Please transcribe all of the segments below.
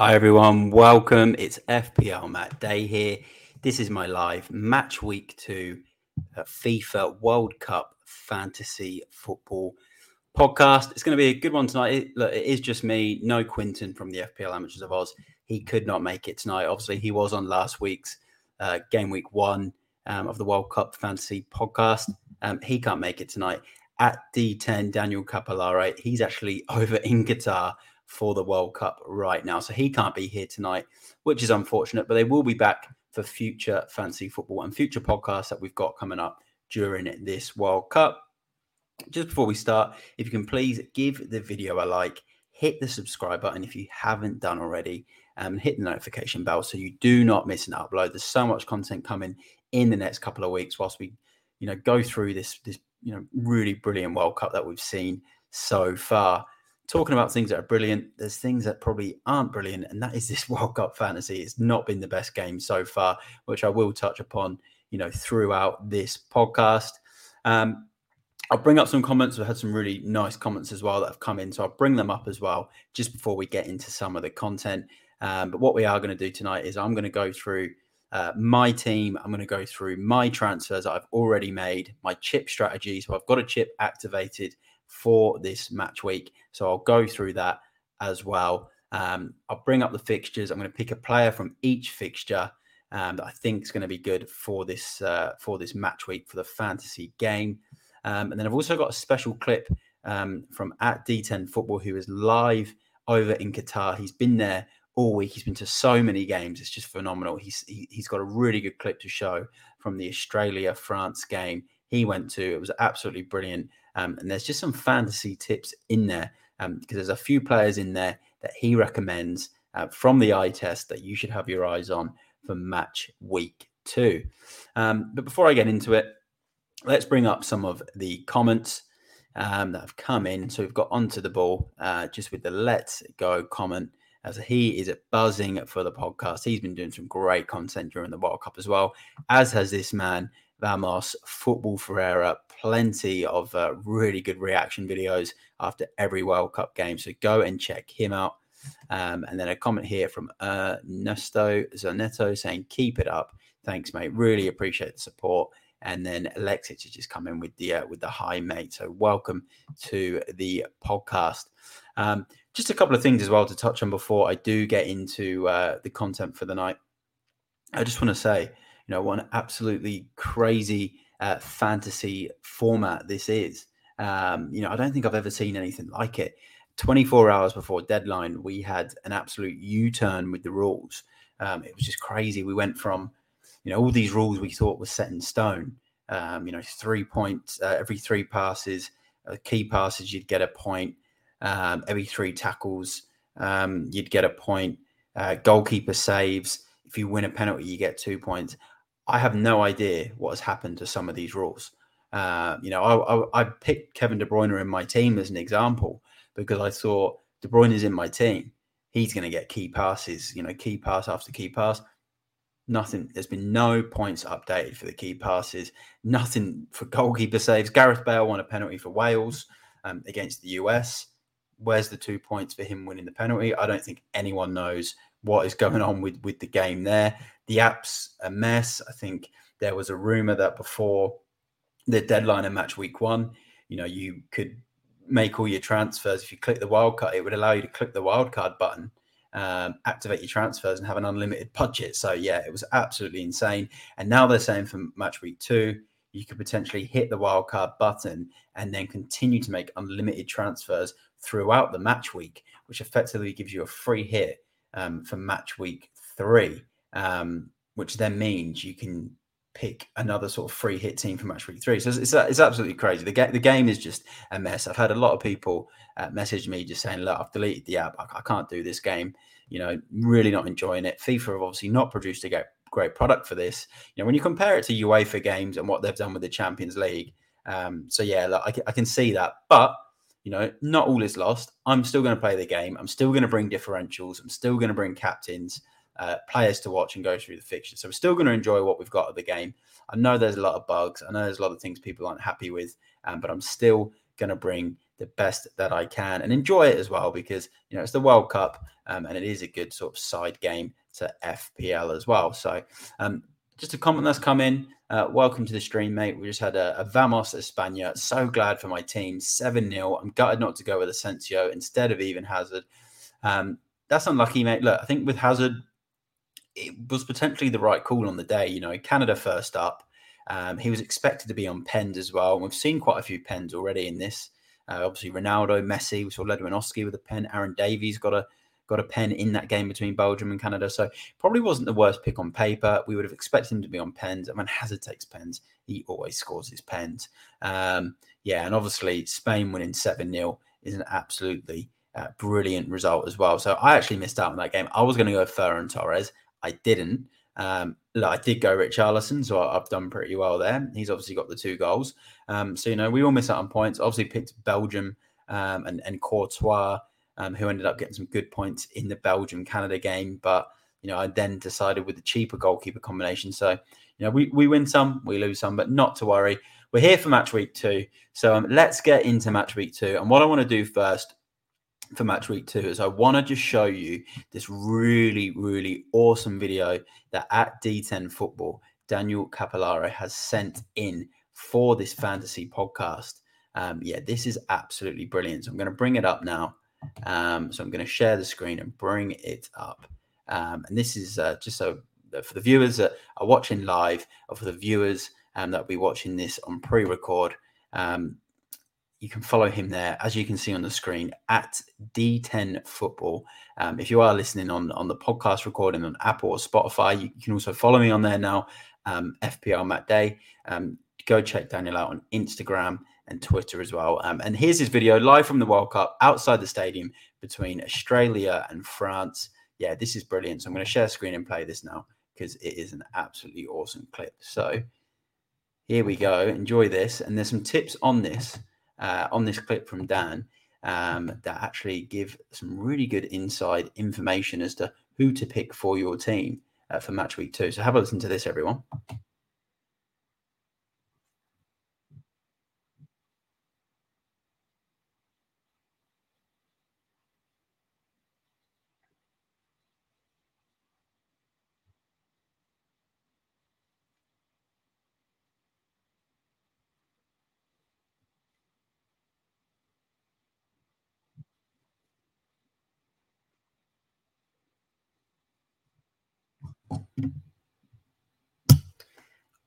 Hi everyone, welcome. It's FPL Matt Day here. This is my live match week two FIFA World Cup fantasy football podcast. It's going to be a good one tonight. It, look, it is just me, no Quinton from the FPL Amateurs of Oz. He could not make it tonight. Obviously, he was on last week's uh, game week one um, of the World Cup fantasy podcast. Um, he can't make it tonight. At D10, Daniel Capolare, he's actually over in Qatar for the World Cup right now. So he can't be here tonight, which is unfortunate, but they will be back for future fancy football and future podcasts that we've got coming up during this World Cup. Just before we start, if you can please give the video a like, hit the subscribe button if you haven't done already, and hit the notification bell so you do not miss an upload. There's so much content coming in the next couple of weeks whilst we, you know, go through this this you know really brilliant World Cup that we've seen so far talking about things that are brilliant, there's things that probably aren't brilliant, and that is this World Cup fantasy. It's not been the best game so far, which I will touch upon, you know, throughout this podcast. Um, I'll bring up some comments. We've had some really nice comments as well that have come in, so I'll bring them up as well just before we get into some of the content. Um, but what we are going to do tonight is I'm going to go through uh, my team. I'm going to go through my transfers that I've already made, my chip strategy. So I've got a chip activated for this match week. So I'll go through that as well. Um, I'll bring up the fixtures. I'm going to pick a player from each fixture um, that I think is going to be good for this uh, for this match week for the fantasy game. Um, and then I've also got a special clip um, from at D10 Football, who is live over in Qatar. He's been there all week. He's been to so many games. It's just phenomenal. He's he, has got a really good clip to show from the Australia France game he went to. It was absolutely brilliant. Um, and there's just some fantasy tips in there because um, there's a few players in there that he recommends uh, from the eye test that you should have your eyes on for match week two. Um, but before I get into it, let's bring up some of the comments um, that have come in. So we've got onto the ball uh, just with the let's go comment as he is buzzing for the podcast. He's been doing some great content during the World Cup as well, as has this man, Vamos Football Ferreira. Plenty of uh, really good reaction videos after every World Cup game. So go and check him out. Um, and then a comment here from uh, Nesto Zaneto saying, Keep it up. Thanks, mate. Really appreciate the support. And then Alexis has just come in with the uh, with the hi, mate. So welcome to the podcast. Um, just a couple of things as well to touch on before I do get into uh, the content for the night. I just want to say, you know, what an absolutely crazy uh, fantasy format this is. Um, you know, I don't think I've ever seen anything like it. 24 hours before deadline, we had an absolute U turn with the rules. Um, it was just crazy. We went from, you know, all these rules we thought were set in stone. Um, you know, three points uh, every three passes, uh, key passes, you'd get a point. Um, every three tackles, um, you'd get a point. Uh, goalkeeper saves. If you win a penalty, you get two points. I have no idea what has happened to some of these rules. Uh, you know, I, I, I, picked Kevin De Bruyne in my team as an example because I thought De Bruyne is in my team. He's going to get key passes, you know, key pass after key pass. Nothing. There's been no points updated for the key passes. Nothing for goalkeeper saves. Gareth Bale won a penalty for Wales um, against the US. Where's the two points for him winning the penalty? I don't think anyone knows what is going on with with the game there. The app's a mess. I think there was a rumor that before the deadline of match week one, you know, you could make all your transfers. If you click the wildcard, it would allow you to click the wildcard button, um, activate your transfers, and have an unlimited budget. So yeah, it was absolutely insane. And now they're saying for match week two, you could potentially hit the wildcard button and then continue to make unlimited transfers throughout the match week, which effectively gives you a free hit um, for match week three, um, which then means you can pick another sort of free hit team for match week three. So it's, it's, it's absolutely crazy. The, ga- the game is just a mess. I've had a lot of people uh, message me just saying, look, I've deleted the app. I, I, can't do this game. You know, really not enjoying it. FIFA have obviously not produced a great great product for this. You know, when you compare it to UEFA games and what they've done with the Champions League. Um, so yeah, look, I, I can see that. But you know, not all is lost. I'm still going to play the game. I'm still going to bring differentials. I'm still going to bring captains, uh, players to watch and go through the fixture. So we're still going to enjoy what we've got of the game. I know there's a lot of bugs. I know there's a lot of things people aren't happy with, um, but I'm still going to bring the best that I can and enjoy it as well because you know it's the World Cup um, and it is a good sort of side game to FPL as well. So um, just a comment that's come in. Uh, welcome to the stream, mate. We just had a, a Vamos España. So glad for my team. 7 0. I'm gutted not to go with Asensio instead of even Hazard. Um, that's unlucky, mate. Look, I think with Hazard, it was potentially the right call on the day. You know, Canada first up. Um, he was expected to be on pens as well. And we've seen quite a few pens already in this. Uh, obviously, Ronaldo, Messi, we saw Lewandowski with a pen. Aaron Davies got a got a pen in that game between Belgium and Canada. So probably wasn't the worst pick on paper. We would have expected him to be on pens. And when Hazard takes pens, he always scores his pens. Um, yeah, and obviously Spain winning 7 0 is an absolutely uh, brilliant result as well. So I actually missed out on that game. I was going to go Ferran Torres. I didn't. Um, I did go Rich Richarlison, so I've done pretty well there. He's obviously got the two goals. Um, so, you know, we all miss out on points. Obviously picked Belgium um, and, and Courtois um, who ended up getting some good points in the Belgium Canada game. But you know, I then decided with the cheaper goalkeeper combination. So you know, we we win some, we lose some, but not to worry. We're here for match week two. So um, let's get into match week two. And what I want to do first for match week two is I want to just show you this really, really awesome video that at D10 Football, Daniel Capillare has sent in for this fantasy podcast. Um, yeah, this is absolutely brilliant. So I'm going to bring it up now. Um, so I'm going to share the screen and bring it up. Um, and this is uh, just so for the viewers that are watching live, or for the viewers um, that will be watching this on pre-record, um, you can follow him there, as you can see on the screen, at D10 Football. Um, if you are listening on on the podcast recording on Apple or Spotify, you, can also follow me on there now, um, FPL Matt Day. Um, go check Daniel out on Instagram and Twitter as well. Um, and here's his video live from the World Cup outside the stadium between Australia and France. Yeah, this is brilliant. So I'm going to share screen and play this now because it is an absolutely awesome clip. So here we go. Enjoy this. And there's some tips on this, uh, on this clip from Dan um, that actually give some really good inside information as to who to pick for your team uh, for match week two. So have a listen to this, everyone.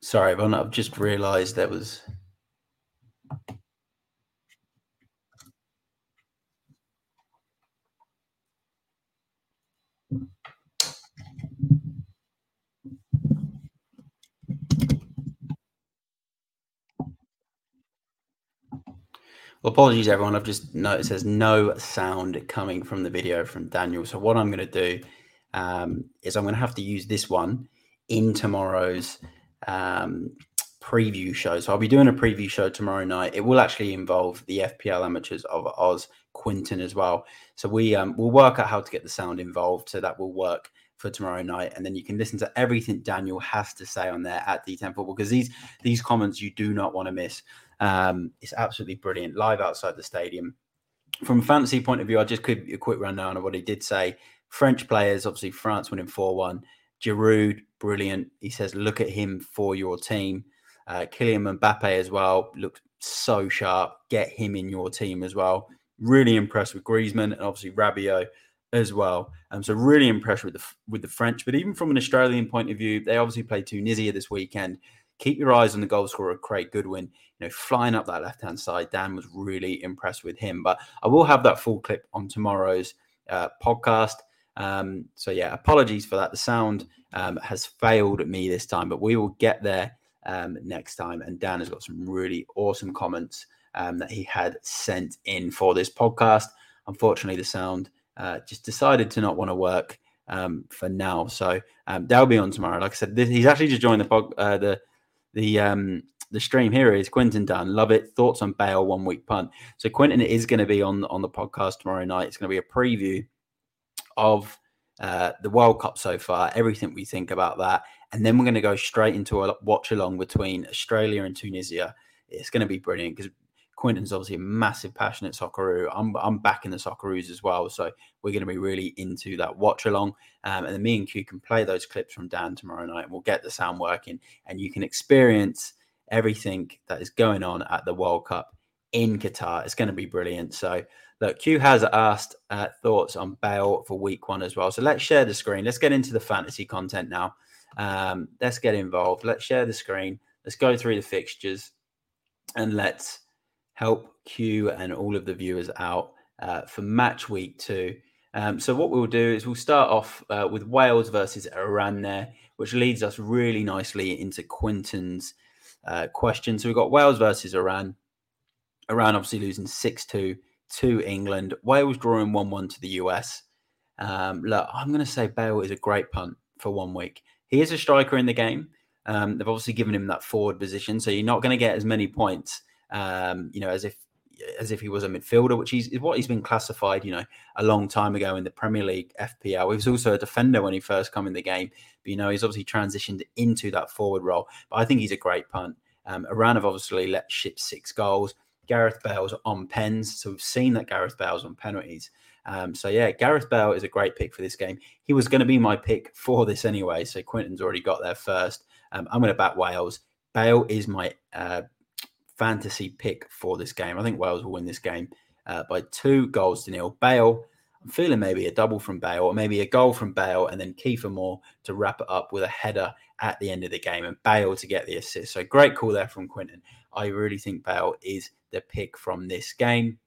Sorry, everyone. I've just realised there was. Well, apologies, everyone. I've just noticed there's no sound coming from the video from Daniel. So what I'm going to do um, is I'm going to have to use this one in tomorrow's um, preview show. So I'll be doing a preview show tomorrow night. It will actually involve the FPL amateurs of Oz, Quinton as well. So we um, will work out how to get the sound involved. So that will work for tomorrow night, and then you can listen to everything Daniel has to say on there at D10 Football because these these comments you do not want to miss. Um, it's absolutely brilliant live outside the stadium. From a fantasy point of view, I'll just give a quick rundown of what he did say. French players, obviously France winning 4 1. Giroud, brilliant. He says, look at him for your team. Uh, Kylian Mbappe as well looked so sharp. Get him in your team as well. Really impressed with Griezmann and obviously Rabiot as well. Um, so really impressed with the with the French. But even from an Australian point of view, they obviously played Tunisia this weekend. Keep your eyes on the goal scorer, Craig Goodwin. You know, flying up that left hand side. Dan was really impressed with him. But I will have that full clip on tomorrow's uh, podcast. Um, so yeah, apologies for that. The sound um, has failed me this time, but we will get there um, next time. And Dan has got some really awesome comments um, that he had sent in for this podcast. Unfortunately, the sound uh, just decided to not want to work um, for now, so um, that'll be on tomorrow. Like I said, this, he's actually just joined the pod, uh, the the um, the stream here is Quinton Dunn. Love it. Thoughts on Bale one week punt. So Quinton is going to be on on the podcast tomorrow night. It's going to be a preview of uh, the World Cup so far, everything we think about that. And then we're going to go straight into a watch along between Australia and Tunisia. It's going to be brilliant because Quinton's obviously a massive, passionate Socceroo. I'm I'm backing the Socceroos as well, so we're going to be really into that watch along. Um, and then me and Q can play those clips from Dan tomorrow night, and we'll get the sound working, and you can experience everything that is going on at the World Cup in Qatar. It's going to be brilliant. So, look, Q has asked uh, thoughts on Bale for week one as well. So let's share the screen. Let's get into the fantasy content now. Um, let's get involved. Let's share the screen. Let's go through the fixtures and let's help Q and all of the viewers out uh, for match week two. Um, so what we'll do is we'll start off uh, with Wales versus Iran there, which leads us really nicely into Quinton's uh, question. So we've got Wales versus Iran. Iran obviously losing 6 2 to England. Wales drawing 1 1 to the US. Um, look, I'm going to say Bale is a great punt for one week. He is a striker in the game. Um, they've obviously given him that forward position, so you're not going to get as many points, um, you know, as if as if he was a midfielder, which is what he's been classified, you know, a long time ago in the Premier League FPL. He was also a defender when he first come in the game, but you know, he's obviously transitioned into that forward role. But I think he's a great punt. Um, Iran have obviously let ship six goals. Gareth Bale's on pens, so we've seen that Gareth Bale's on penalties. Um, so yeah, Gareth Bale is a great pick for this game. He was going to be my pick for this anyway, so Quinton's already got there first. Um, I'm going to back Wales. Bale is my uh, fantasy pick for this game. I think Wales will win this game uh, by two goals to nil. Bale, I'm feeling maybe a double from Bale, or maybe a goal from Bale, and then Kiefer Moore to wrap it up with a header at the end of the game, and Bale to get the assist. So great call there from Quinton. I really think Bale is the pick from this game.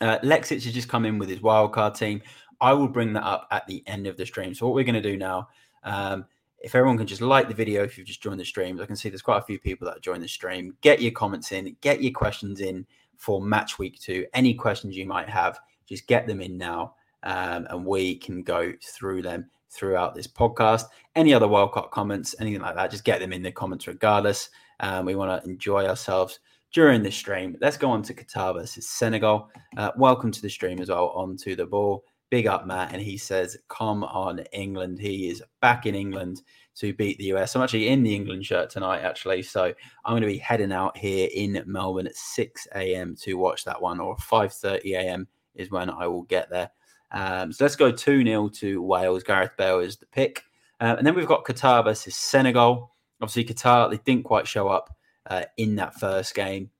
Uh, has just come in with his wildcard team. I will bring that up at the end of the stream. So what we're going to do now um, if everyone can just like the video if you've just joined the stream, I can see there's quite a few people that joined the stream. Get your comments in, get your questions in for match week two. Any questions you might have, just get them in now, um, and we can go through them throughout this podcast. Any other wildcard comments, anything like that, just get them in the comments regardless. Um, we want to enjoy ourselves during the stream. Let's go on to Qatar versus Senegal. Uh, welcome to the stream as well, On to the ball big up Matt, and he says, "Come on, England." He is back in England to beat the US. I'm actually in the England shirt tonight, actually, so I'm going to be heading out here in Melbourne at 6 a.m. to watch that one, or 5:30 a.m. is when I will get there. Um, so let's go 2 0 to Wales. Gareth Bale is the pick. Uh, and then we've got Qatar versus Senegal. Obviously, Qatar, they didn't quite show up uh, in that first game.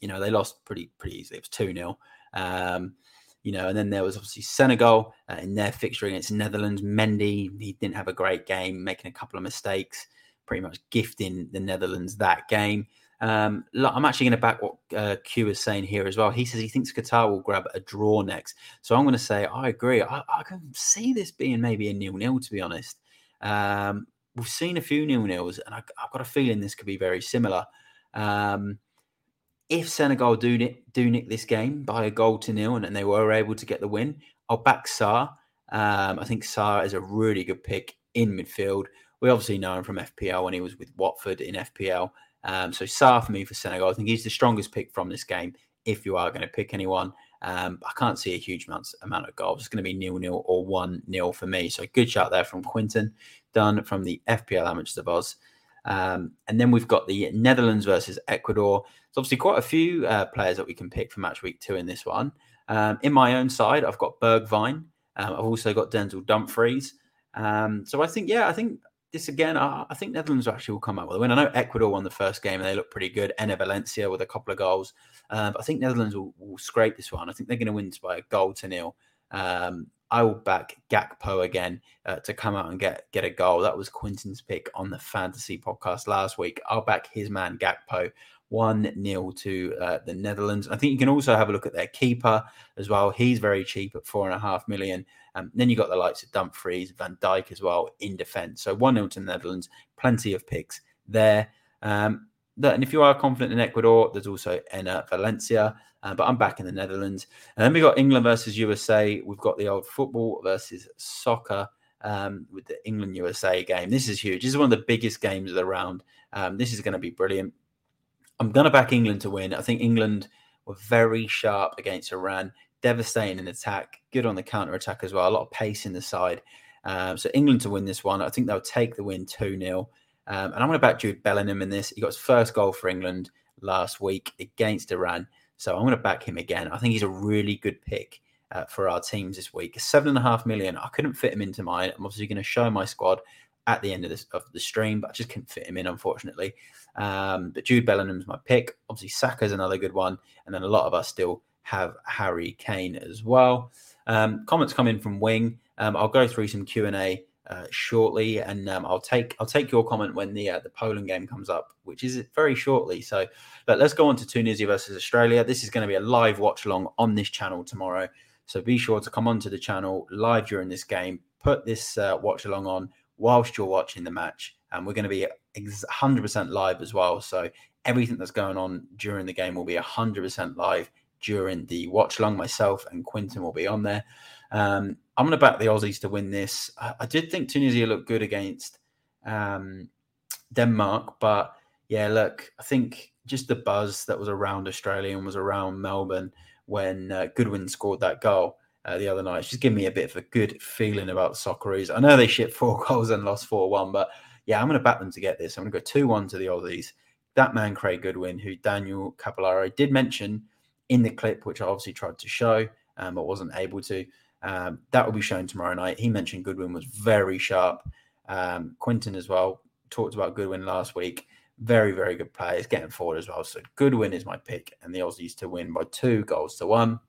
You know, they lost pretty pretty easily. It was 2 0. Um, you know, and then there was obviously Senegal uh, in their fixture against Netherlands. Mendy, he didn't have a great game, making a couple of mistakes, pretty much gifting the Netherlands that game. Um, I'm actually going to back what uh, Q is saying here as well. He says he thinks Qatar will grab a draw next. So I'm going to say I agree. I, I can see this being maybe a nil-nil, to be honest. Um, we've seen a few nil-nils, and I, have got a feeling this could be very similar. Um, if Senegal do nick, do nick this game by a goal to nil and, and they were able to get the win, I'll back Sarr. Um, I think Sarr is a really good pick in midfield. We obviously know him from FPL when he was with Watford in FPL. Um, so Sarr for me for Senegal. I think he's the strongest pick from this game. If you are going to pick anyone, um, I can't see a huge amount, amount of goals. It's going to be nil nil or one nil for me. So good shot there from Quinton, done from the FPL Amateurs of Oz. Um, and then we've got the Netherlands versus Ecuador. It's obviously quite a few uh, players that we can pick for match week two in this one. Um, in my own side, I've got Bergwijn. Um, I've also got Denzel Dumfries. Um, so I think, yeah, I think this again, I, I, think Netherlands actually will come out with a win. I know Ecuador won the first game and they look pretty good. Enner Valencia with a couple of goals. Um, I think Netherlands will, will, scrape this one. I think they're going to win by a goal to nil. Um, I will back Gakpo again uh, to come out and get get a goal. That was Quinton's pick on the fantasy podcast last week. I'll back his man Gakpo. 1 0 to uh, the Netherlands. I think you can also have a look at their keeper as well. He's very cheap at four and a half million. Um, then you got the likes of Dumfries, Van Dijk as well in defence. So 1 0 to the Netherlands, plenty of picks there. Um, and if you are confident in Ecuador, there's also Enner Valencia. Uh, but I'm back in the Netherlands. And then we got England versus USA. We've got the old football versus soccer um, with the England USA game. This is huge. This is one of the biggest games of the round. Um, this is going to be brilliant. I'm going to back England to win. I think England were very sharp against Iran, devastating in attack, good on the counter attack as well. A lot of pace in the side. Um, so England to win this one. I think they'll take the win 2 0. Um, and I'm going to back Jude Bellingham in this. He got his first goal for England last week against Iran. So I'm going to back him again. I think he's a really good pick uh, for our teams this week. Seven and a half million. I couldn't fit him into mine. I'm obviously going to show my squad at the end of, this, of the stream, but I just couldn't fit him in, unfortunately. Um, but Jude Bellingham's my pick. Obviously, Saka's another good one. And then a lot of us still have Harry Kane as well. Um, comments come in from Wing. Um, I'll go through some Q and A uh, shortly, and um, I'll take I'll take your comment when the uh, the Poland game comes up, which is very shortly. So, but let's go on to Tunisia versus Australia. This is going to be a live watch along on this channel tomorrow. So be sure to come onto the channel live during this game. Put this uh, watch along on whilst you're watching the match, and we're going to be 100% live as well. So everything that's going on during the game will be 100% live during the watch along. Myself and Quinton will be on there. Um, I'm going to back the Aussies to win this. I, I did think Tunisia looked good against um, Denmark, but yeah, look, I think just the buzz that was around Australia and was around Melbourne when uh, Goodwin scored that goal uh, the other night. It's just giving me a bit of a good feeling about the Socceroos. I know they shipped four goals and lost 4 1, but yeah, I'm going to back them to get this. I'm going to go 2 1 to the Aussies. That man, Craig Goodwin, who Daniel Capillaro did mention in the clip, which I obviously tried to show, um, but wasn't able to. Um, that will be shown tomorrow night. He mentioned Goodwin was very sharp. Um, Quinton as well talked about Goodwin last week. Very, very good players getting forward as well. So Goodwin is my pick, and the Aussies to win by two goals to one.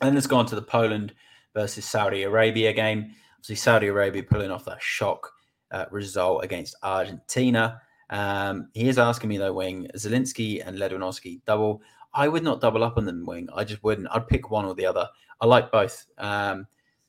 And let's go on to the Poland versus Saudi Arabia game. Obviously, Saudi Arabia pulling off that shock uh, result against Argentina. Um, he is asking me though, Wing Zielinski and Lewandowski double. I would not double up on them, Wing. I just wouldn't. I'd pick one or the other. I like both. Um,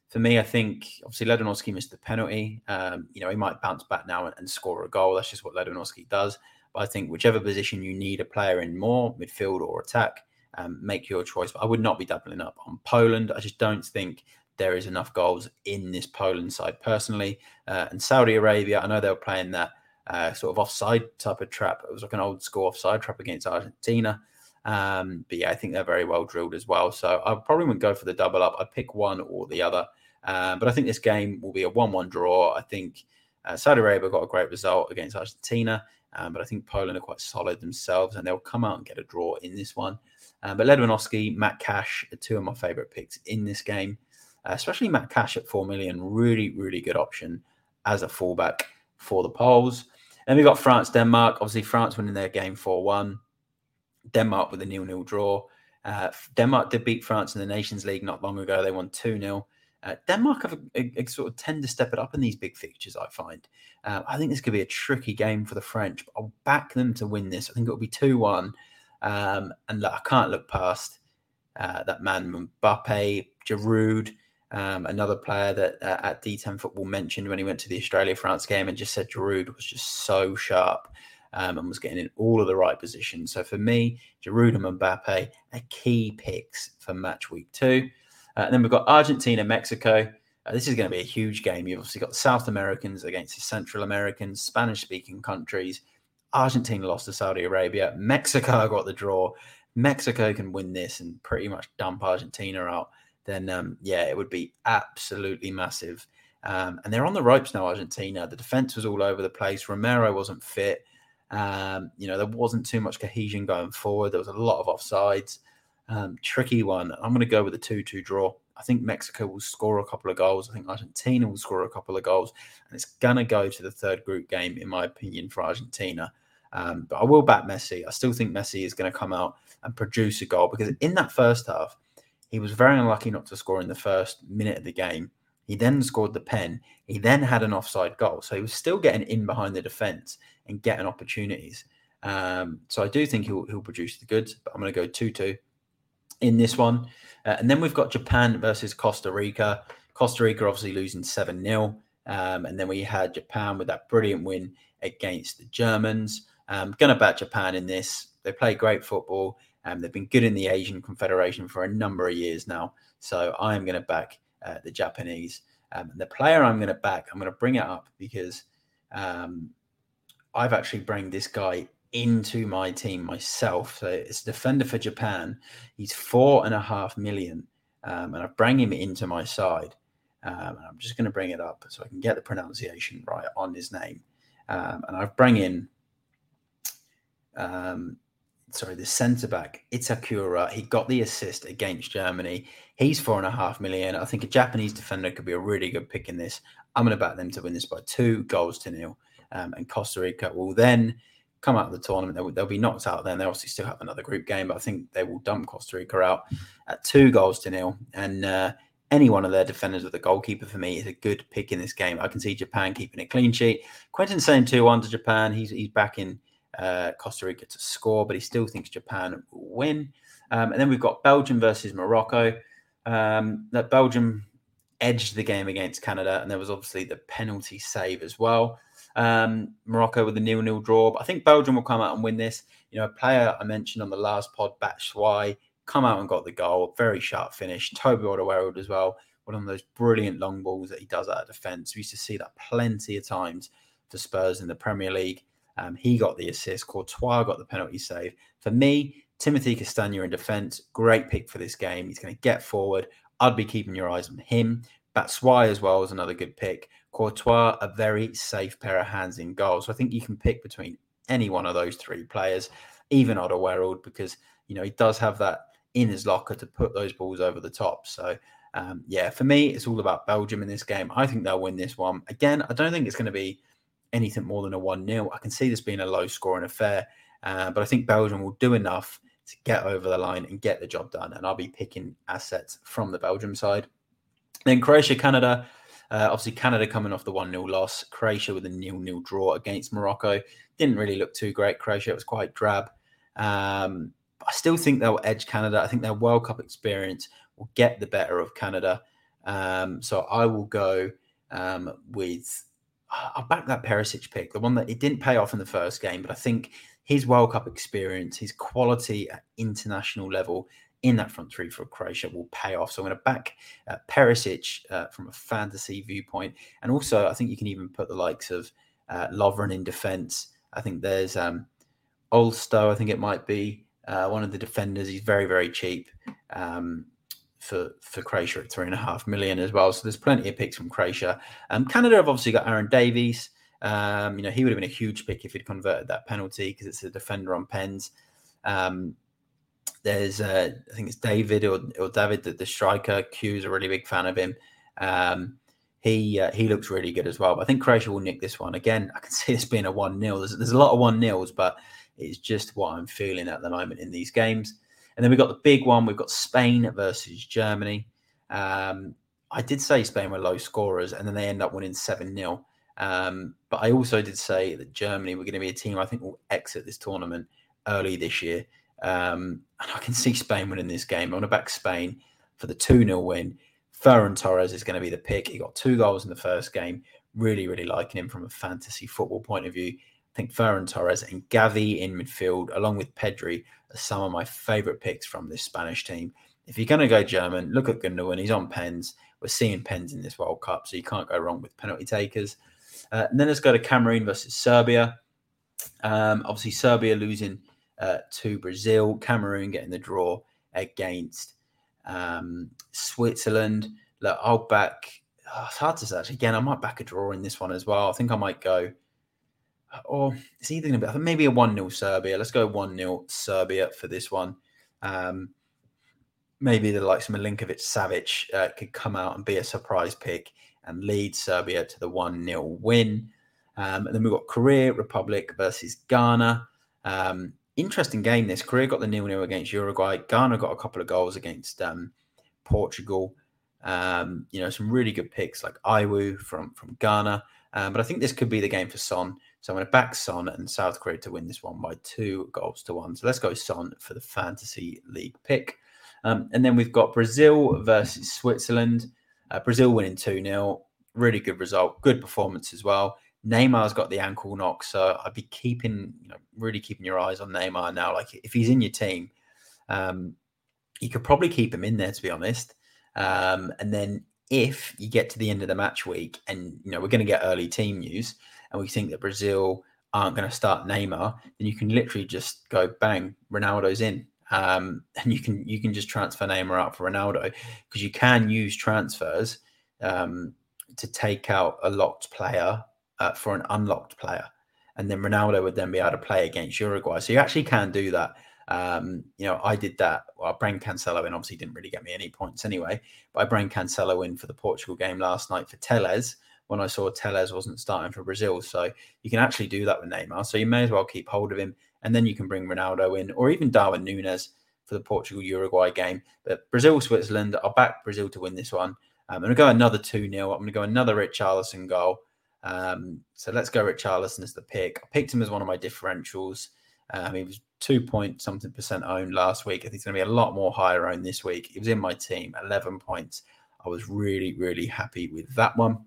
for me, I think obviously Lewandowski missed the penalty. Um, you know, he might bounce back now and, and, score a goal. That's just what Lewandowski does. But I think whichever position you need a player in more, midfield or attack, um, make your choice. But I would not be doubling up on Poland. I just don't think there is enough goals in this Poland side personally. Uh, and Saudi Arabia, I know they were playing that uh, sort of offside type of trap. It was like an old school offside trap against Argentina. Um, but yeah, I think they're very well drilled as well. So I probably wouldn't go for the double up. I'd pick one or the other. Um, but I think this game will be a 1 1 draw. I think uh, Saudi Arabia got a great result against Argentina, um, but I think Poland are quite solid themselves and they'll come out and get a draw in this one. Um, but Lewandowski, Matt Cash are two of my favourite picks in this game, uh, especially Matt Cash at 4 million. Really, really good option as a fullback for the Poles. Then we've got France, Denmark. Obviously, France winning their game 4 1. Denmark with a nil nil draw. Uh, Denmark did beat France in the Nations League not long ago. They won 2 0. Uh, Denmark have a, a, a, sort of tend to step it up in these big fixtures, I find. Uh, I think this could be a tricky game for the French, but I'll back them to win this. I think it'll be 2 1. Um, and look, I can't look past uh, that man, Mbappe, Giroud, um, another player that uh, at D10 Football mentioned when he went to the Australia France game and just said Giroud was just so sharp um, and was getting in all of the right positions. So for me, Giroud and Mbappe are key picks for match week two. Uh, and then we've got Argentina, Mexico. Uh, this is going to be a huge game. You've obviously got South Americans against the Central Americans, Spanish speaking countries. Argentina lost to Saudi Arabia. Mexico got the draw. Mexico can win this and pretty much dump Argentina out. Then, um, yeah, it would be absolutely massive. Um, and they're on the ropes now, Argentina. The defense was all over the place. Romero wasn't fit. Um, you know, there wasn't too much cohesion going forward. There was a lot of offsides. Um, tricky one. I'm going to go with a 2 2 draw. I think Mexico will score a couple of goals. I think Argentina will score a couple of goals. And it's going to go to the third group game, in my opinion, for Argentina. Um, but I will back Messi. I still think Messi is going to come out and produce a goal because in that first half, he was very unlucky not to score in the first minute of the game. He then scored the pen. He then had an offside goal. So he was still getting in behind the defence and getting opportunities. Um, so I do think he'll, he'll produce the goods, but I'm going to go 2 2 in this one. Uh, and then we've got Japan versus Costa Rica. Costa Rica obviously losing 7 0. Um, and then we had Japan with that brilliant win against the Germans. Um, going to back Japan in this. They play great football. Um, they've been good in the Asian Confederation for a number of years now. So I am going to back uh, the Japanese. Um, the player I'm going to back, I'm going to bring it up because um, I've actually bring this guy into my team myself. So it's a defender for Japan. He's four and a half million, um, and I bring him into my side. Um, I'm just going to bring it up so I can get the pronunciation right on his name. Um, and I've bring in um, sorry, the centre back Itakura, he got the assist against Germany. He's four and a half million. I think a Japanese defender could be a really good pick in this. I'm going to back them to win this by two goals to nil. Um, and Costa Rica will then come out of the tournament. They'll, they'll, be knocked out then. They obviously still have another group game, but I think they will dump Costa Rica out at two goals to nil. And uh, any one of their defenders with the goalkeeper for me is a good pick in this game. I can see Japan keeping a clean sheet. Quentin saying 2 1 to Japan. He's, he's back in uh, Costa Rica to score, but he still thinks Japan will win. Um, and then we've got Belgium versus Morocco. Um, that Belgium edged the game against Canada, and there was obviously the penalty save as well. Um, Morocco with a nil-nil draw. But I think Belgium will come out and win this. You know, a player I mentioned on the last pod, Batshuayi, come out and got the goal. Very sharp finish. Toby Alderweireld as well. One of those brilliant long balls that he does out of defence. We used to see that plenty of times for Spurs in the Premier League. Um, he got the assist. Courtois got the penalty save. For me, Timothy Castagne in defence, great pick for this game. He's going to get forward. I'd be keeping your eyes on him. Batshuayi as well is another good pick. Courtois, a very safe pair of hands in goal. So I think you can pick between any one of those three players, even Alderweireld, because you know he does have that in his locker to put those balls over the top. So um, yeah, for me, it's all about Belgium in this game. I think they'll win this one. Again, I don't think it's going to be anything more than a 1 0. I can see this being a low scoring affair, uh, but I think Belgium will do enough to get over the line and get the job done. And I'll be picking assets from the Belgium side. Then Croatia, Canada. Uh, obviously, Canada coming off the 1 0 loss. Croatia with a nil nil draw against Morocco. Didn't really look too great. Croatia was quite drab. Um, I still think they'll edge Canada. I think their World Cup experience will get the better of Canada. Um, so I will go um, with. I'll back that Perisic pick, the one that it didn't pay off in the first game, but I think his World Cup experience, his quality at international level in that front three for Croatia will pay off. So I'm going to back uh, Perisic uh, from a fantasy viewpoint. And also, I think you can even put the likes of uh, Lovren in defence. I think there's um, I think it might be uh, one of the defenders. He's very, very cheap um, for, for Croatia at three and a half million as well. So there's plenty of picks from Croatia. Um, Canada have obviously got Aaron Davies. Um, you know, he would have been a huge pick if he'd converted that penalty because it's a defender on pens. Um, there's, uh, I think it's David or, or David, the, the striker. Q's a really big fan of him. Um, he uh, he looks really good as well. But I think Croatia will nick this one again. I can see this being a one 0 there's, there's a lot of one nils, but it's just what I'm feeling at the moment in these games. And then we've got the big one. We've got Spain versus Germany. Um, I did say Spain were low scorers, and then they end up winning seven 0 um, But I also did say that Germany were going to be a team I think will exit this tournament early this year. Um, and I can see Spain winning this game. I want to back Spain for the 2 0 win. Ferran Torres is going to be the pick. He got two goals in the first game. Really, really liking him from a fantasy football point of view. I think Ferran Torres and Gavi in midfield, along with Pedri, are some of my favourite picks from this Spanish team. If you're going to go German, look at Gundogan. He's on pens. We're seeing pens in this World Cup, so you can't go wrong with penalty takers. Uh, and then let's go to Cameroon versus Serbia. Um, obviously, Serbia losing uh, to Brazil. Cameroon getting the draw against um, Switzerland. Look, I'll back. Oh, it's hard to say. Again, I might back a draw in this one as well. I think I might go. Or it's either going to be maybe a 1 0 Serbia. Let's go 1 0 Serbia for this one. Um, maybe the likes of Milinkovic Savic uh, could come out and be a surprise pick and lead Serbia to the 1 0 win. Um, and then we've got Korea Republic versus Ghana. Um, interesting game this. Korea got the nil nil against Uruguay. Ghana got a couple of goals against um, Portugal. Um, you know, some really good picks like Ayew from from Ghana. Um, but I think this could be the game for Son. So I'm going to back Son and South Korea to win this one by two goals to one. So let's go Son for the fantasy league pick. Um, and then we've got Brazil versus Switzerland. Uh, Brazil winning 2 0. Really good result. Good performance as well. Neymar's got the ankle knock, so I'd be keeping, you know, really keeping your eyes on Neymar now. Like if he's in your team, um, you could probably keep him in there, to be honest. Um, and then if you get to the end of the match week, and you know we're going to get early team news, and we think that Brazil aren't going to start Neymar, then you can literally just go bang, Ronaldo's in, um, and you can you can just transfer Neymar out for Ronaldo because you can use transfers um, to take out a locked player uh, for an unlocked player. And then Ronaldo would then be able to play against Uruguay. So you actually can do that. Um, you know, I did that. Well, Brain Cancelo in obviously didn't really get me any points anyway, but I Brain Cancelo in for the Portugal game last night for Telles when I saw Telles wasn't starting for Brazil. So you can actually do that with Neymar. So you may as well keep hold of him, and then you can bring Ronaldo in, or even Darwin Nunez for the Portugal Uruguay game. But Brazil Switzerland, I'll back Brazil to win this one. Um, I'm going to go another 2 0. I'm going to go another Richarlison goal. Um, so let's go Richarlison as the pick. I picked him as one of my differentials. Um, he was two point something percent owned last week. I think he's going to be a lot more higher owned this week. He was in my team, 11 points. I was really, really happy with that one.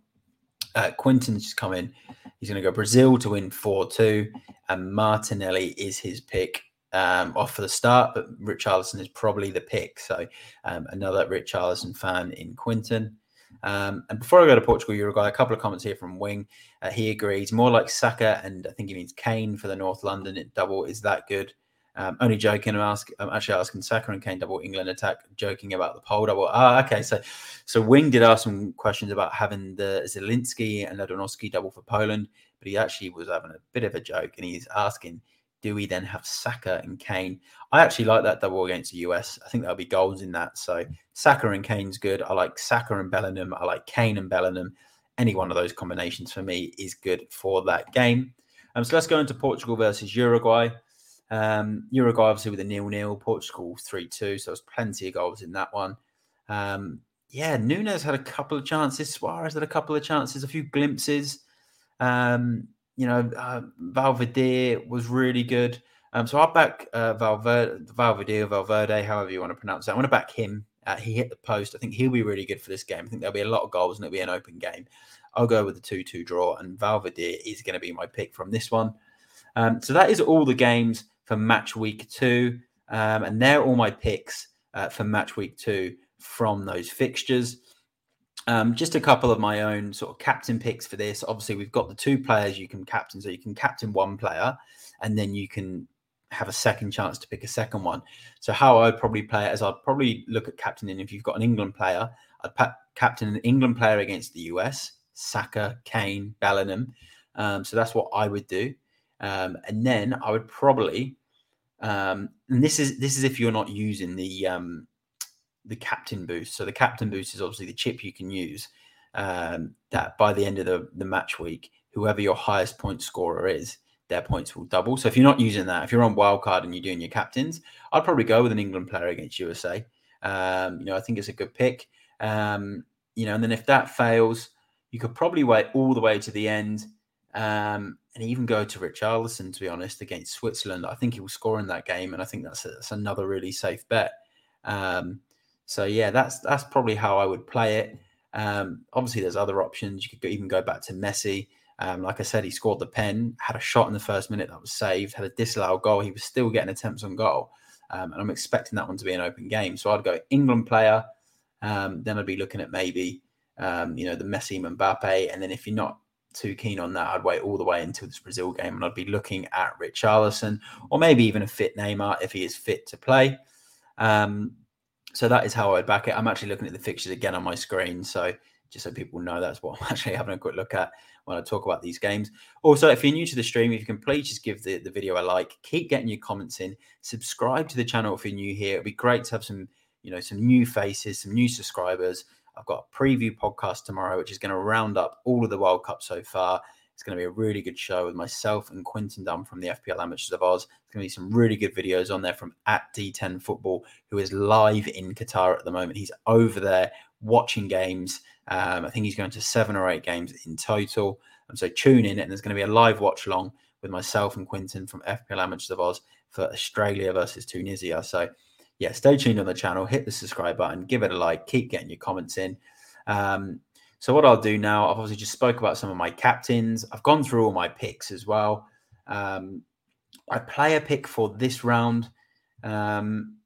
Uh, Quinton's just come in. He's going to go Brazil to win 4 2, and Martinelli is his pick um, off for the start, but Richarlison is probably the pick. So um, another Richarlison fan in Quinton. Um, and before I go to Portugal, Uruguay, a couple of comments here from Wing. Uh, he agrees more like Saka, and I think he means Kane for the North London double. Is that good? Um, only joking. I'm, ask, I'm actually asking Saka and Kane double England attack. Joking about the pole double. Ah, okay. So, so Wing did ask some questions about having the Zielinski and Lewandowski double for Poland, but he actually was having a bit of a joke, and he's asking, do we then have Saka and Kane? I actually like that double against the US. I think there'll be goals in that. So Saka and Kane's good. I like Saka and Bellingham. I like Kane and Bellingham. Any one of those combinations for me is good for that game. Um, so let's go into Portugal versus Uruguay. Um, Uruguay obviously with a nil-nil, Portugal three-two. So there's plenty of goals in that one. Um, yeah, Nunez had a couple of chances. Suarez had a couple of chances, a few glimpses. Um, you know, uh, Valverde was really good. Um, so I'll back uh, Valverde, Valverde Valverde, however you want to pronounce it. I want to back him. Uh, he hit the post. I think he'll be really good for this game. I think there'll be a lot of goals and it'll be an open game. I'll go with the 2 2 draw, and Valverde is going to be my pick from this one. Um, so that is all the games for match week two. Um, and they're all my picks uh, for match week two from those fixtures. Um, just a couple of my own sort of captain picks for this. Obviously, we've got the two players you can captain, so you can captain one player, and then you can have a second chance to pick a second one. So how I'd probably play it is I'd probably look at captaining if you've got an England player, I'd pa- captain an England player against the US, Saka, Kane, Bellingham. Um, so that's what I would do, um, and then I would probably, um, and this is this is if you're not using the um, the captain boost. So the captain boost is obviously the chip you can use. Um, that by the end of the, the match week, whoever your highest point scorer is, their points will double. So if you're not using that, if you're on wildcard and you're doing your captains, I'd probably go with an England player against USA. Um, you know, I think it's a good pick. Um, you know, and then if that fails, you could probably wait all the way to the end um, and even go to Richarlison, to be honest, against Switzerland. I think he will score in that game, and I think that's, a, that's another really safe bet. Um, so yeah, that's that's probably how I would play it. Um, obviously, there's other options. You could even go back to Messi. Um, like I said, he scored the pen, had a shot in the first minute that was saved, had a disallowed goal. He was still getting attempts on goal, um, and I'm expecting that one to be an open game. So I'd go England player. Um, then I'd be looking at maybe um, you know the Messi Mbappe, and then if you're not too keen on that, I'd wait all the way until this Brazil game, and I'd be looking at Richarlison or maybe even a fit Neymar if he is fit to play. Um, so that is how I'd back it. I'm actually looking at the fixtures again on my screen. So just so people know that's what I'm actually having a quick look at when I talk about these games. Also, if you're new to the stream, if you can please just give the, the video a like, keep getting your comments in, subscribe to the channel if you're new here. It'd be great to have some, you know, some new faces, some new subscribers. I've got a preview podcast tomorrow, which is going to round up all of the World Cup so far. It's going to be a really good show with myself and Quinton Dunn from the FPL Amateurs of Oz. It's going to be some really good videos on there from at D10 Football, who is live in Qatar at the moment. He's over there watching games. Um, I think he's going to seven or eight games in total. And so tune in, and there's going to be a live watch along with myself and Quinton from FPL Amateurs of Oz for Australia versus Tunisia. So, yeah, stay tuned on the channel, hit the subscribe button, give it a like, keep getting your comments in. Um, so what I'll do now, I've obviously just spoke about some of my captains. I've gone through all my picks as well. Um, I play a pick for this round. Um,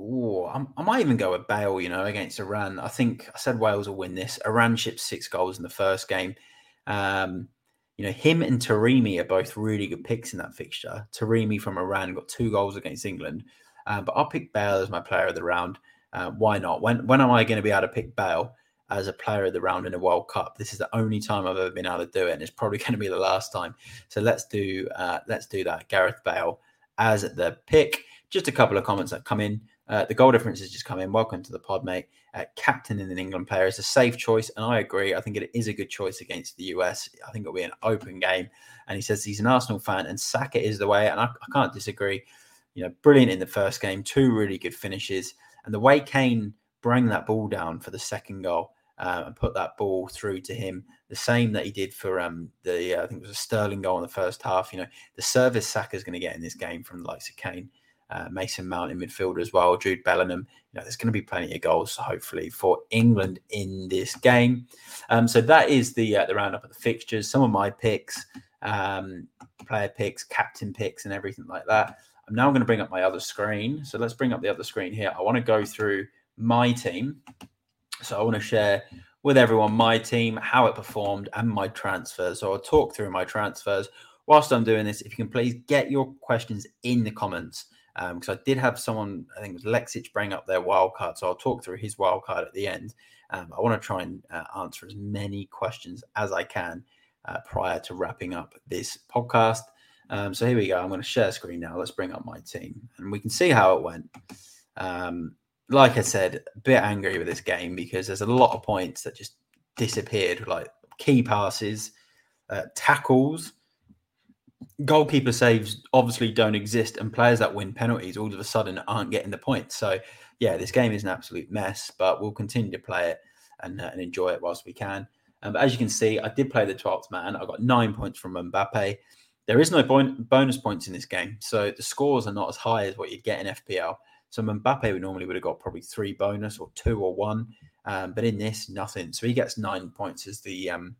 ooh, i might even go with Bale, you know, against Iran. I think I said Wales will win this. Iran shipped six goals in the first game. Um, you know, him and Taremi are both really good picks in that fixture. Taremi from Iran got two goals against England. Uh, but I'll pick Bale as my player of the round. Uh, why not? When when am I going to be able to pick Bale? as a player of the round in a World Cup. This is the only time I've ever been able to do it, and it's probably going to be the last time. So let's do uh, let's do that. Gareth Bale as the pick. just a couple of comments that come in. Uh, the goal difference has just come in. Welcome to the pod, mate. Uh, captain in an England player is a safe choice, and I agree. I think it is a good choice against the US. I think it'll be an open game. And he says he's an Arsenal fan, and Saka is the way, and I, I can't disagree. You know, brilliant in the first game, two really good finishes, and the way Kane bring that ball down for the second goal uh, and put that ball through to him, the same that he did for um, the uh, I think it was a Sterling goal in the first half. You know, the service Saka is going to get in this game from the likes of Kane uh, Mason Mount in midfield as well, Jude Bellingham. You know, there's going to be plenty of goals, hopefully, for England in this game. Um, so that is the uh, the roundup of the fixtures. Some of my picks, um, player picks, captain picks, and everything like that. I'm now going to bring up my other screen. So let's bring up the other screen here. I want to go through my team. So I want to share with everyone my team, how it performed, and my transfers. So I'll talk through my transfers. Whilst I'm doing this, if you can please get your questions in the comments because um, I did have someone, I think it was Lexic, bring up their wild card. So I'll talk through his wild card at the end. Um, I want to try and uh, answer as many questions as I can uh, prior to wrapping up this podcast. Um, so here we go. I'm going to share screen now. Let's bring up my team and we can see how it went. Um, like I said, a bit angry with this game because there's a lot of points that just disappeared, like key passes, uh, tackles, goalkeeper saves obviously don't exist, and players that win penalties all of a sudden aren't getting the points. So, yeah, this game is an absolute mess, but we'll continue to play it and, uh, and enjoy it whilst we can. Um, but as you can see, I did play the 12th man. I got nine points from Mbappe. There is no point, bonus points in this game, so the scores are not as high as what you'd get in FPL. So Mbappe would normally would have got probably three bonus or two or one, um, but in this, nothing. So he gets nine points as the um,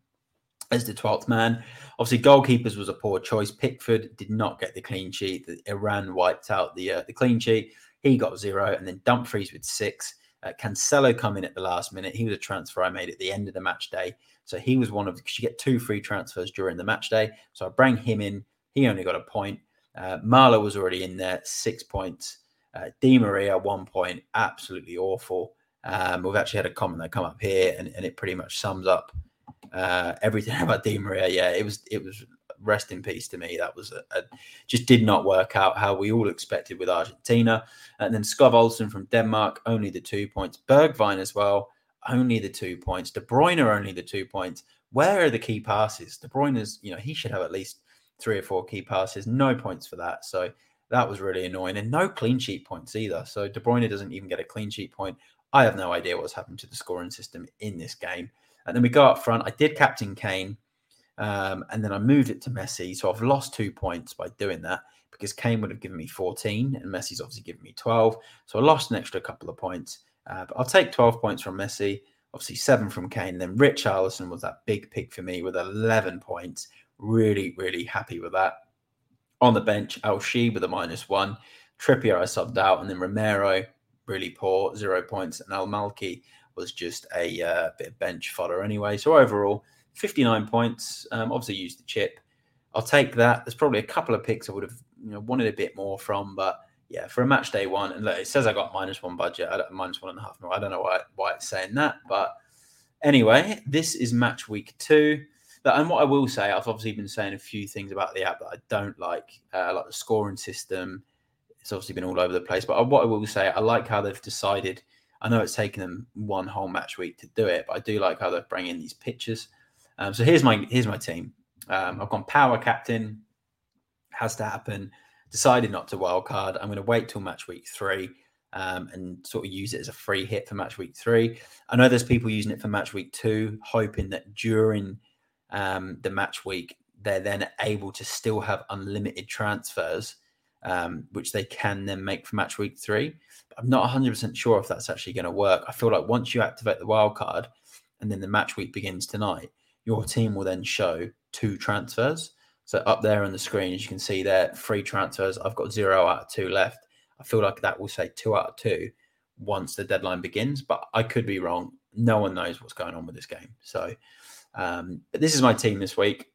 as the 12th man. Obviously, goalkeepers was a poor choice. Pickford did not get the clean sheet. Iran wiped out the uh, the clean sheet. He got zero, and then Dumfries with six. Uh, Cancelo come in at the last minute. He was a transfer I made at the end of the match day. So he was one of you get two free transfers during the match day. So I bring him in. He only got a point. Uh, Marlowe was already in there, six points. Uh, Di Maria, one point, absolutely awful. Um, we've actually had a comment that come up here, and, and it pretty much sums up uh, everything about Di Maria. Yeah, it was it was rest in peace to me. That was a, a, just did not work out how we all expected with Argentina. And then Skov Olsen from Denmark, only the two points. Bergwijn as well, only the two points. De Bruyne only the two points. Where are the key passes? De Bruyne's, you know, he should have at least three or four key passes. No points for that. So that was really annoying. And no clean sheet points either. So De Bruyne doesn't even get a clean sheet point. I have no idea what's happened to the scoring system in this game. And then we go up front. I did captain Kane, um, and then I moved it to Messi. So I've lost two points by doing that because Kane would have given me 14, and Messi's obviously given me 12. So I lost an extra couple of points. Uh, but I'll take 12 points from Messi, obviously seven from Kane. Then Richarlison was that big pick for me with 11 points. Really, really happy with that. On the bench, Shi with a minus one. Trippier I subbed out, and then Romero really poor, zero points, and Al Malki was just a uh, bit of bench fodder anyway. So overall, 59 points. Um, obviously, used the chip. I'll take that. There's probably a couple of picks I would have you know, wanted a bit more from, but yeah, for a match day one, and look, it says I got minus one budget, minus one and a half. I don't know why why it's saying that, but anyway, this is match week two. And what I will say, I've obviously been saying a few things about the app that I don't like, uh, like the scoring system. It's obviously been all over the place, but what I will say, I like how they've decided I know it's taken them one whole match week to do it, but I do like how they're bringing these pictures. Um, so here's my here's my team. Um, I've gone power captain. Has to happen. Decided not to wildcard. I'm going to wait till match week three um, and sort of use it as a free hit for match week three. I know there's people using it for match week two, hoping that during um, the match week they're then able to still have unlimited transfers um, which they can then make for match week three. But I'm not 100% sure if that's actually going to work. I feel like once you activate the wild card and then the match week begins tonight, your team will then show two transfers. So up there on the screen, as you can see there, three transfers. I've got zero out of two left. I feel like that will say two out of two once the deadline begins, but I could be wrong. No one knows what's going on with this game. So, um, but this is my team this week.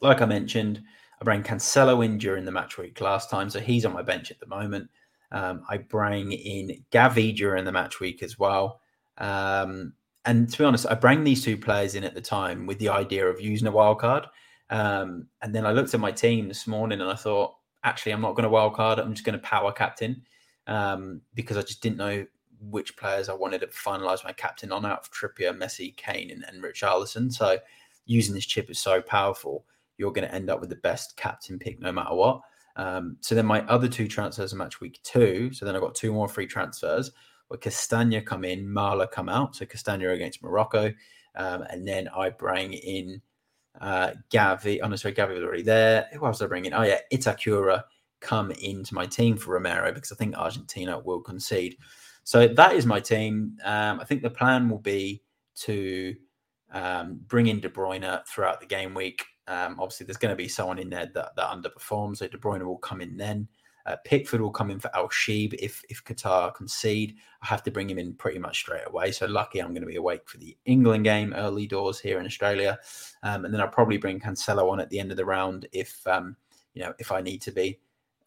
Like I mentioned, I bring Cancelo in during the match week last time, so he's on my bench at the moment. Um, I bring in Gavi during the match week as well. Um, and to be honest, I bring these two players in at the time with the idea of using a wild card. Um, and then I looked at my team this morning and I thought, actually, I'm not going to wild card. I'm just going to power captain um, because I just didn't know which players I wanted to finalise my captain on out of Trippier, Messi, Kane, and, and Richarlison. So using this chip is so powerful. You're going to end up with the best captain pick no matter what. Um, so then my other two transfers are match week two. So then I've got two more free transfers where Castagna come in, Mala come out. So Castagna against Morocco. Um, and then I bring in uh, Gavi. Oh, no, sorry, Gavi was already there. Who else did I bring in? Oh, yeah, Itakura come into my team for Romero because I think Argentina will concede. So that is my team. Um, I think the plan will be to um, bring in De Bruyne throughout the game week. Um, obviously, there's going to be someone in there that, that underperforms, so De Bruyne will come in then. Uh, Pickford will come in for Al Sheeb if if Qatar concede. I have to bring him in pretty much straight away. So lucky I'm going to be awake for the England game early doors here in Australia, um, and then I'll probably bring Cancelo on at the end of the round if um, you know if I need to be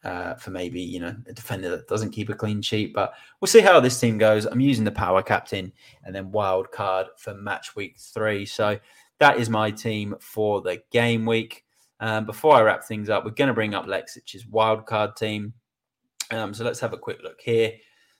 uh, for maybe you know a defender that doesn't keep a clean sheet. But we'll see how this team goes. I'm using the power captain and then wild card for match week three. So that is my team for the game week. Um, before I wrap things up, we're going to bring up Lexic's wild card team. Um, so let's have a quick look here.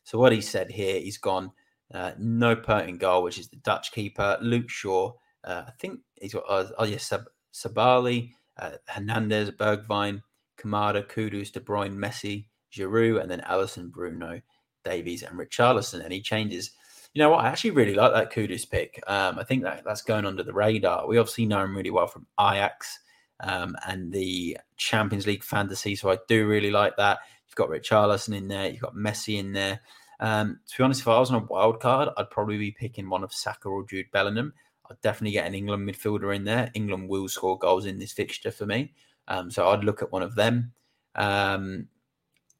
So what he said here, he's gone uh, Noppert in goal, which is the Dutch keeper. Luke Shaw, uh, I think he's got uh, oh yes, Sab- Sabaly, uh, Hernandez, Bergwijn, Kamada, Kudus, De Bruyne, Messi, Giroud, and then Alisson, Bruno, Davies, and Richarlison. And he changes. You know what? I actually really like that Kudus pick. Um, I think that that's going under the radar. We obviously know him really well from Ajax um, and the Champions League fantasy, so I do really like that. You've got Richarlison in there. You've got Messi in there. Um, to be honest, if I was on a wild card, I'd probably be picking one of Saka or Jude Bellingham. I'd definitely get an England midfielder in there. England will score goals in this fixture for me. Um, so I'd look at one of them. Um,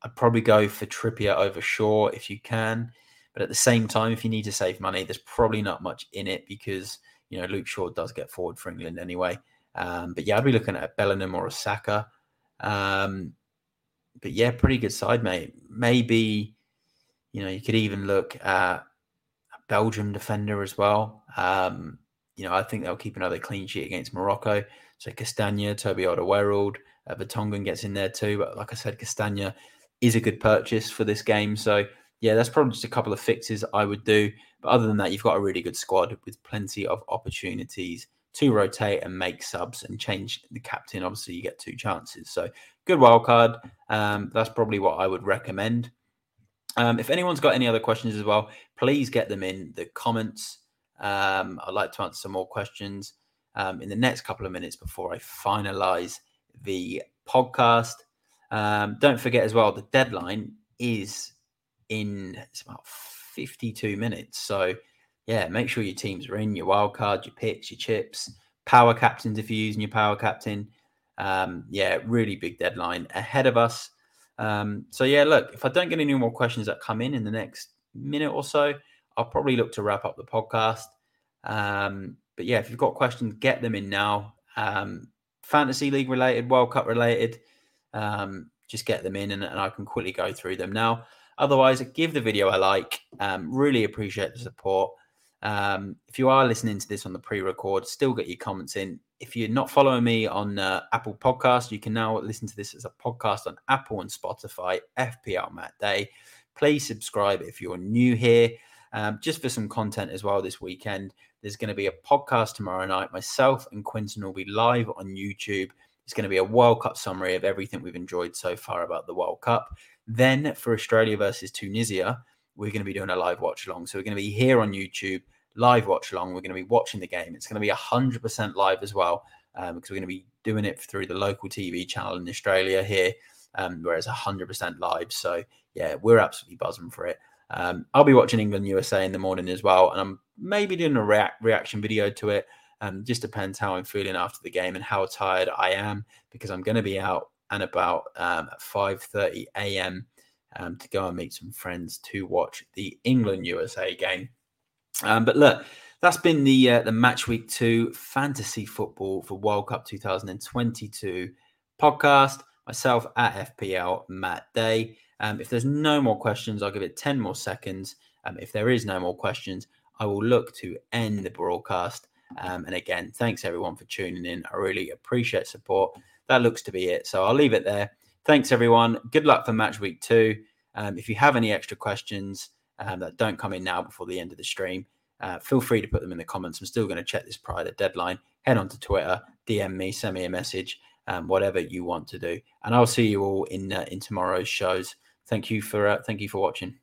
I'd probably go for Trippier over Shaw if you can. But at the same time, if you need to save money, there's probably not much in it because, you know, Luke Shaw does get forward for England anyway. Um, but yeah, I'd be looking at a Bellingham or a Saka. Um, but yeah, pretty good side, mate. Maybe, you know, you could even look at a Belgium defender as well. Um, you know, I think they'll keep another clean sheet against Morocco. So Castagna, Toby Alderweireld, uh, Vertonghen gets in there too. But like I said, Castagna is a good purchase for this game. So yeah, that's probably just a couple of fixes I would do. But other than that, you've got a really good squad with plenty of opportunities to rotate and make subs and change the captain. Obviously, you get two chances. So good wild card. Um, that's probably what I would recommend. Um, if anyone's got any other questions as well, please get them in the comments. Um, I'd like to answer some more questions um, in the next couple of minutes before I finalize the podcast. Um, don't forget as well, the deadline is in it's about 52 minutes. So, yeah, make sure your teams are in your wild card, your picks, your chips, power captains if you're using your power captain. Um, yeah, really big deadline ahead of us. Um, so, yeah, look, if I don't get any more questions that come in in the next minute or so, I'll probably look to wrap up the podcast. Um, but yeah, if you've got questions, get them in now. Um, fantasy league related, World Cup related, um, just get them in and, and, I can quickly go through them now. Otherwise, give the video a like. Um, really appreciate the support. Um, if you are listening to this on the pre-record, still get your comments in. If you're not following me on uh, Apple Podcast, you can now listen to this as a podcast on Apple and Spotify. FPL Matt Day. Please subscribe if you're new here. Um, just for some content as well this weekend. There's going to be a podcast tomorrow night. Myself and Quinton will be live on YouTube. It's going to be a World Cup summary of everything we've enjoyed so far about the World Cup. Then for Australia versus Tunisia, we're going to be doing a live watch along. So we're going to be here on YouTube, live watch along. We're going to be watching the game. It's going to be 100% live as well um, because we're going to be doing it through the local TV channel in Australia here, um, where it's 100% live. So yeah, we're absolutely buzzing for it. Um, I'll be watching England USA in the morning as well, and I'm maybe doing a react, reaction video to it. Um, just depends how I'm feeling after the game and how tired I am because I'm going to be out and about um, at 5:30 a.m. Um, to go and meet some friends to watch the England USA game. Um, but look, that's been the uh, the match week two fantasy football for World Cup 2022 podcast. Myself at FPL Matt Day. Um, if there's no more questions, I'll give it 10 more seconds. Um, if there is no more questions, I will look to end the broadcast. Um, and again, thanks everyone for tuning in. I really appreciate support. That looks to be it. So I'll leave it there. thanks everyone. Good luck for match week two. Um, if you have any extra questions um, that don't come in now before the end of the stream, uh, feel free to put them in the comments. I'm still going to check this prior to deadline. Head on to Twitter, DM me, send me a message, um, whatever you want to do, and I'll see you all in uh, in tomorrow's shows. Thank you for uh, thank you for watching.